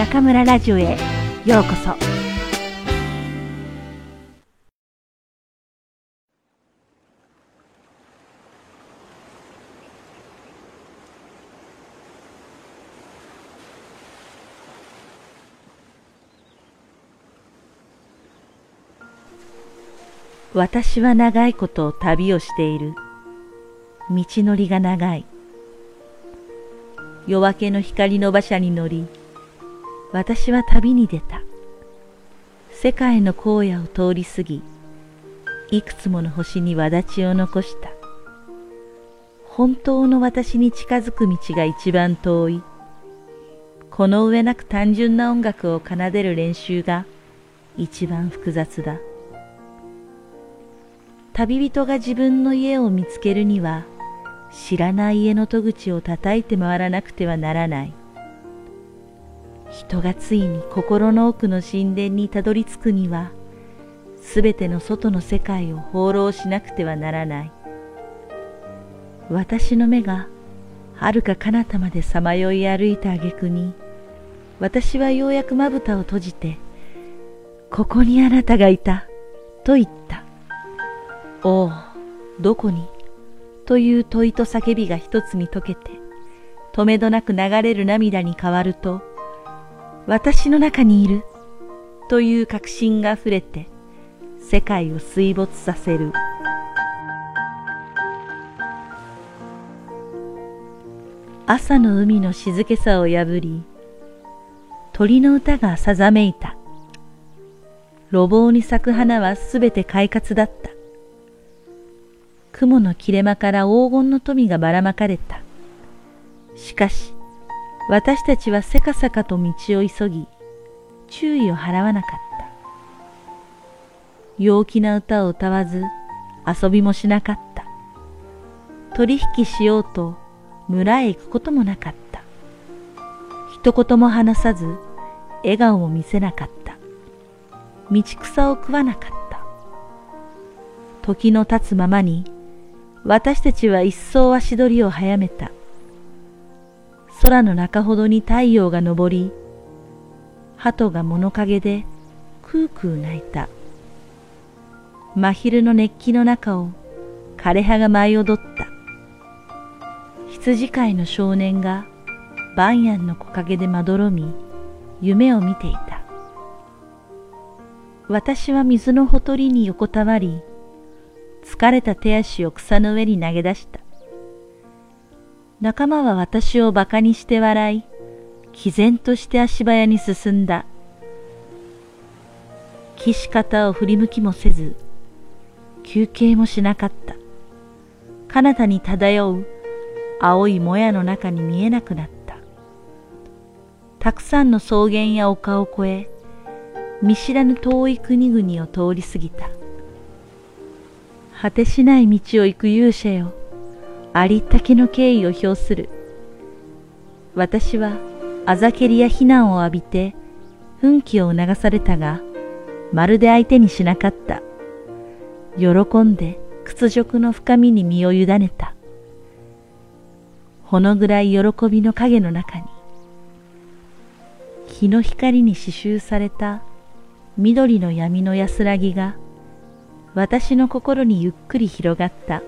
中村ラジオへようこそ。私は長いこと旅をしている。道のりが長い。夜明けの光の馬車に乗り私は旅に出た。世界の荒野を通り過ぎ、いくつもの星に轍を残した。本当の私に近づく道が一番遠い。この上なく単純な音楽を奏でる練習が一番複雑だ。旅人が自分の家を見つけるには、知らない家の戸口を叩いて回らなくてはならない。人がついに心の奥の神殿にたどり着くには、すべての外の世界を放浪しなくてはならない。私の目が遥か彼方までさまよい歩いた挙句に、私はようやくまぶたを閉じて、ここにあなたがいた、と言った。おお、どこに？という問いと叫びが一つに溶けて、止めどなく流れる涙に変わると、私の中にいる。という確信が溢れて世界を水没させる。朝の海の静けさを破り鳥の歌がさざめいた。路傍に咲く花はすべて快活だった。雲の切れ間から黄金の富がばらまかれた。しかし私たちはせかさかと道を急ぎ、注意を払わなかった。陽気な歌を歌わず、遊びもしなかった。取引しようと村へ行くこともなかった。一言も話さず、笑顔も見せなかった。道草を食わなかった。時の経つままに、私たちは一層足取りを早めた。空の中ほどに太陽が昇り、鳩が物陰でクークー鳴いた。真昼の熱気の中を枯葉が舞い踊った。羊飼いの少年が番屋の木陰でまどろみ、夢を見ていた。私は水のほとりに横たわり、疲れた手足を草の上に投げ出した。仲間は私を馬鹿にして笑い、毅然として足早に進んだ。岸方を振り向きもせず、休憩もしなかった。彼方に漂う青いもやの中に見えなくなった。たくさんの草原や丘を越え、見知らぬ遠い国々を通り過ぎた。果てしない道を行く勇者よ。ありったけの敬意を表する。私はあざけりや非難を浴びて奮起を促されたが、まるで相手にしなかった。喜んで屈辱の深みに身を委ねた。ほのぐらい喜びの影の中に、日の光に刺繍された緑の闇の安らぎが私の心にゆっくり広がった。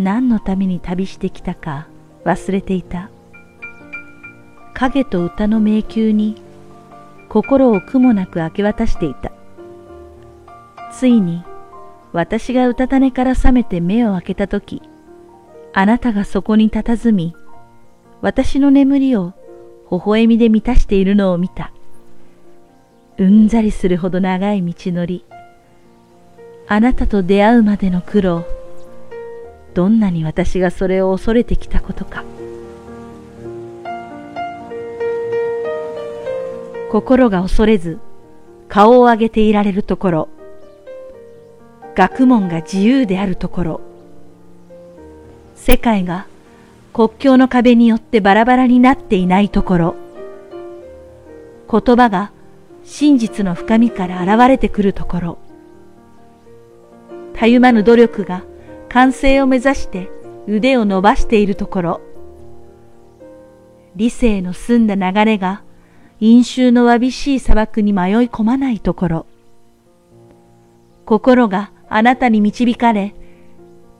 何のために旅してきたか忘れていた。影と歌の迷宮に心を苦もなく明け渡していた。ついに私がうたた寝から覚めて目を開けたとき、あなたがそこに佇み、私の眠りを微笑みで満たしているのを見た。うんざりするほど長い道のり。あなたと出会うまでの苦労。どんなに私がそれを恐れてきたことか。心が恐れず顔を上げていられるところ。学問が自由であるところ。世界が国境の壁によってバラバラになっていないところ。言葉が真実の深みから現れてくるところ。たゆまぬ努力が完成を目指して腕を伸ばしているところ、理性の澄んだ流れが飲酒のわびしい砂漠に迷い込まないところ、心があなたに導かれ、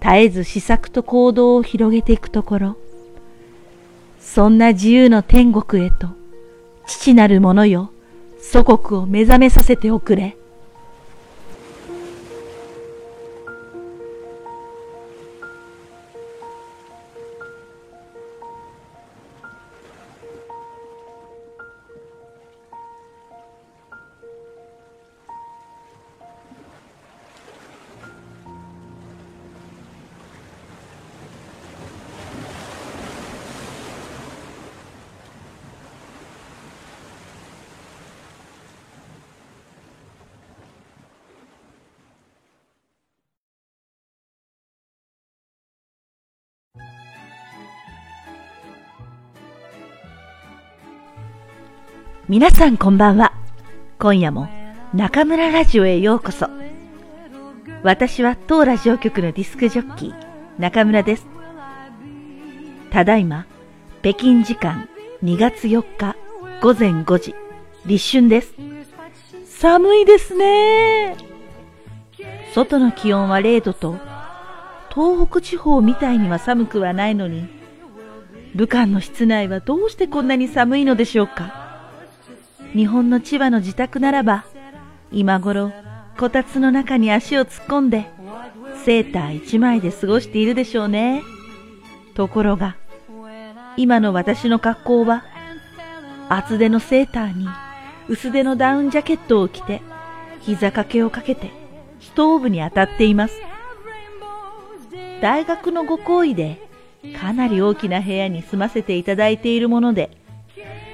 絶えず試作と行動を広げていくところ、そんな自由の天国へと、父なる者よ、祖国を目覚めさせておくれ。皆さんこんばんは。今夜も中村ラジオへようこそ。私は当ラジオ局のディスクジョッキー、中村です。ただいま、北京時間2月4日午前5時、立春です。寒いですね。外の気温は0度と、東北地方みたいには寒くはないのに、武漢の室内はどうしてこんなに寒いのでしょうか。日本の千葉の自宅ならば、今頃、こたつの中に足を突っ込んで、セーター一枚で過ごしているでしょうね。ところが、今の私の格好は、厚手のセーターに薄手のダウンジャケットを着て、膝掛けをかけて、ストーブに当たっています。大学のご好意で、かなり大きな部屋に住ませていただいているもので、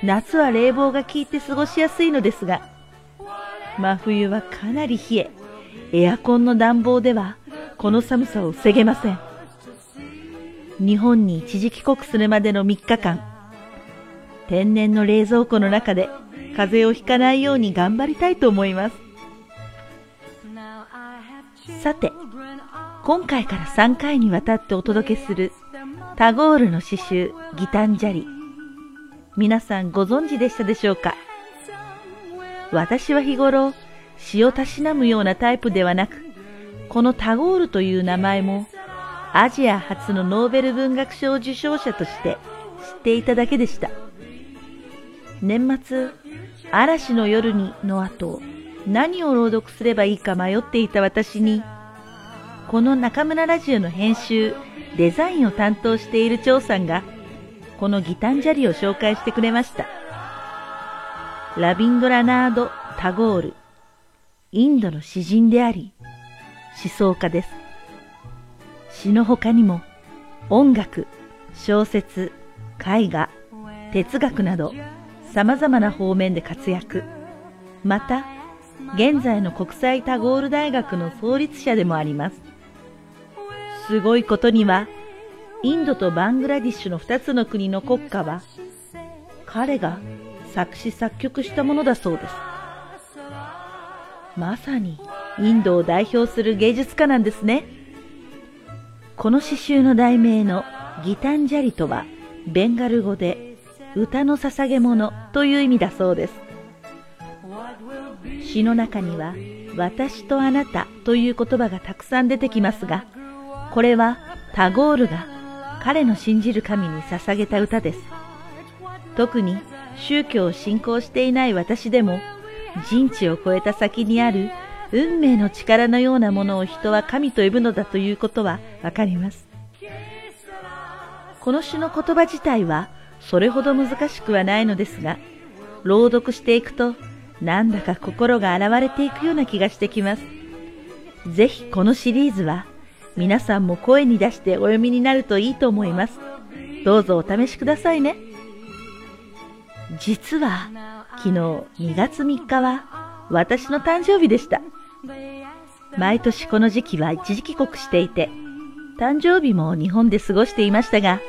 夏は冷房が効いて過ごしやすいのですが、真冬はかなり冷え、エアコンの暖房ではこの寒さを防げません。日本に一時帰国するまでの3日間、天然の冷蔵庫の中で風邪をひかないように頑張りたいと思います。さて、今回から3回にわたってお届けするタゴールの詩集ギタンジャリ皆さんご存知でしたでしょうか？私は日頃詩をたしなむようなタイプではなく、このタゴールという名前もアジア初のノーベル文学賞受賞者として知っていただけでした。年末、嵐の夜にの後、何を朗読すればいいか迷っていた私に、この中村ラジオの編集、デザインを担当している張さんが、このギタンジャリを紹介してくれました。ラビンドラナード・タゴール、インドの詩人であり、思想家です。詩の他にも音楽、小説、絵画、哲学など様々な方面で活躍。また、現在の国際タゴール大学の創立者でもあります。すごいことには、インドとバングラディッシュの2つの国の国歌は、彼が作詞作曲したものだそうです。まさにインドを代表する芸術家なんですね。この詩集の題名のギタンジャリとは、ベンガル語で歌の捧げ物という意味だそうです。詩の中には、私とあなたという言葉がたくさん出てきますが、これはタゴールが彼の信じる神に捧げた歌です。特に宗教を信仰していない私でも、人知を超えた先にある運命の力のようなものを人は神と呼ぶのだということはわかります。この詩の言葉自体はそれほど難しくはないのですが、朗読していくとなんだか心が洗われていくような気がしてきます。ぜひこのシリーズは皆さんも声に出してお読みになるといいと思います。どうぞお試しくださいね。実は、昨日2月3日は私の誕生日でした。毎年この時期は一時帰国していて、誕生日も日本で過ごしていましたが、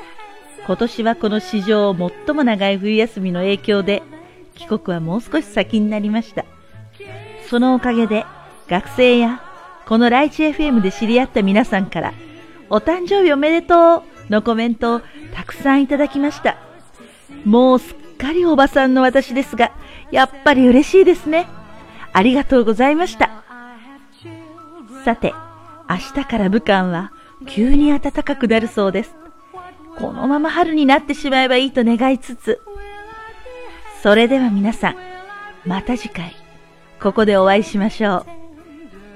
今年はこの史上最も長い冬休みの影響で、帰国はもう少し先になりました。そのおかげで、学生やこのライチ FM で知り合った皆さんから、お誕生日おめでとうのコメントをたくさんいただきました。もうすっかりおばさんの私ですが、やっぱり嬉しいですね。ありがとうございました。さて、明日から武漢は急に暖かくなるそうです。このまま春になってしまえばいいと願いつつ、それでは皆さん、また次回、ここでお会いしましょう。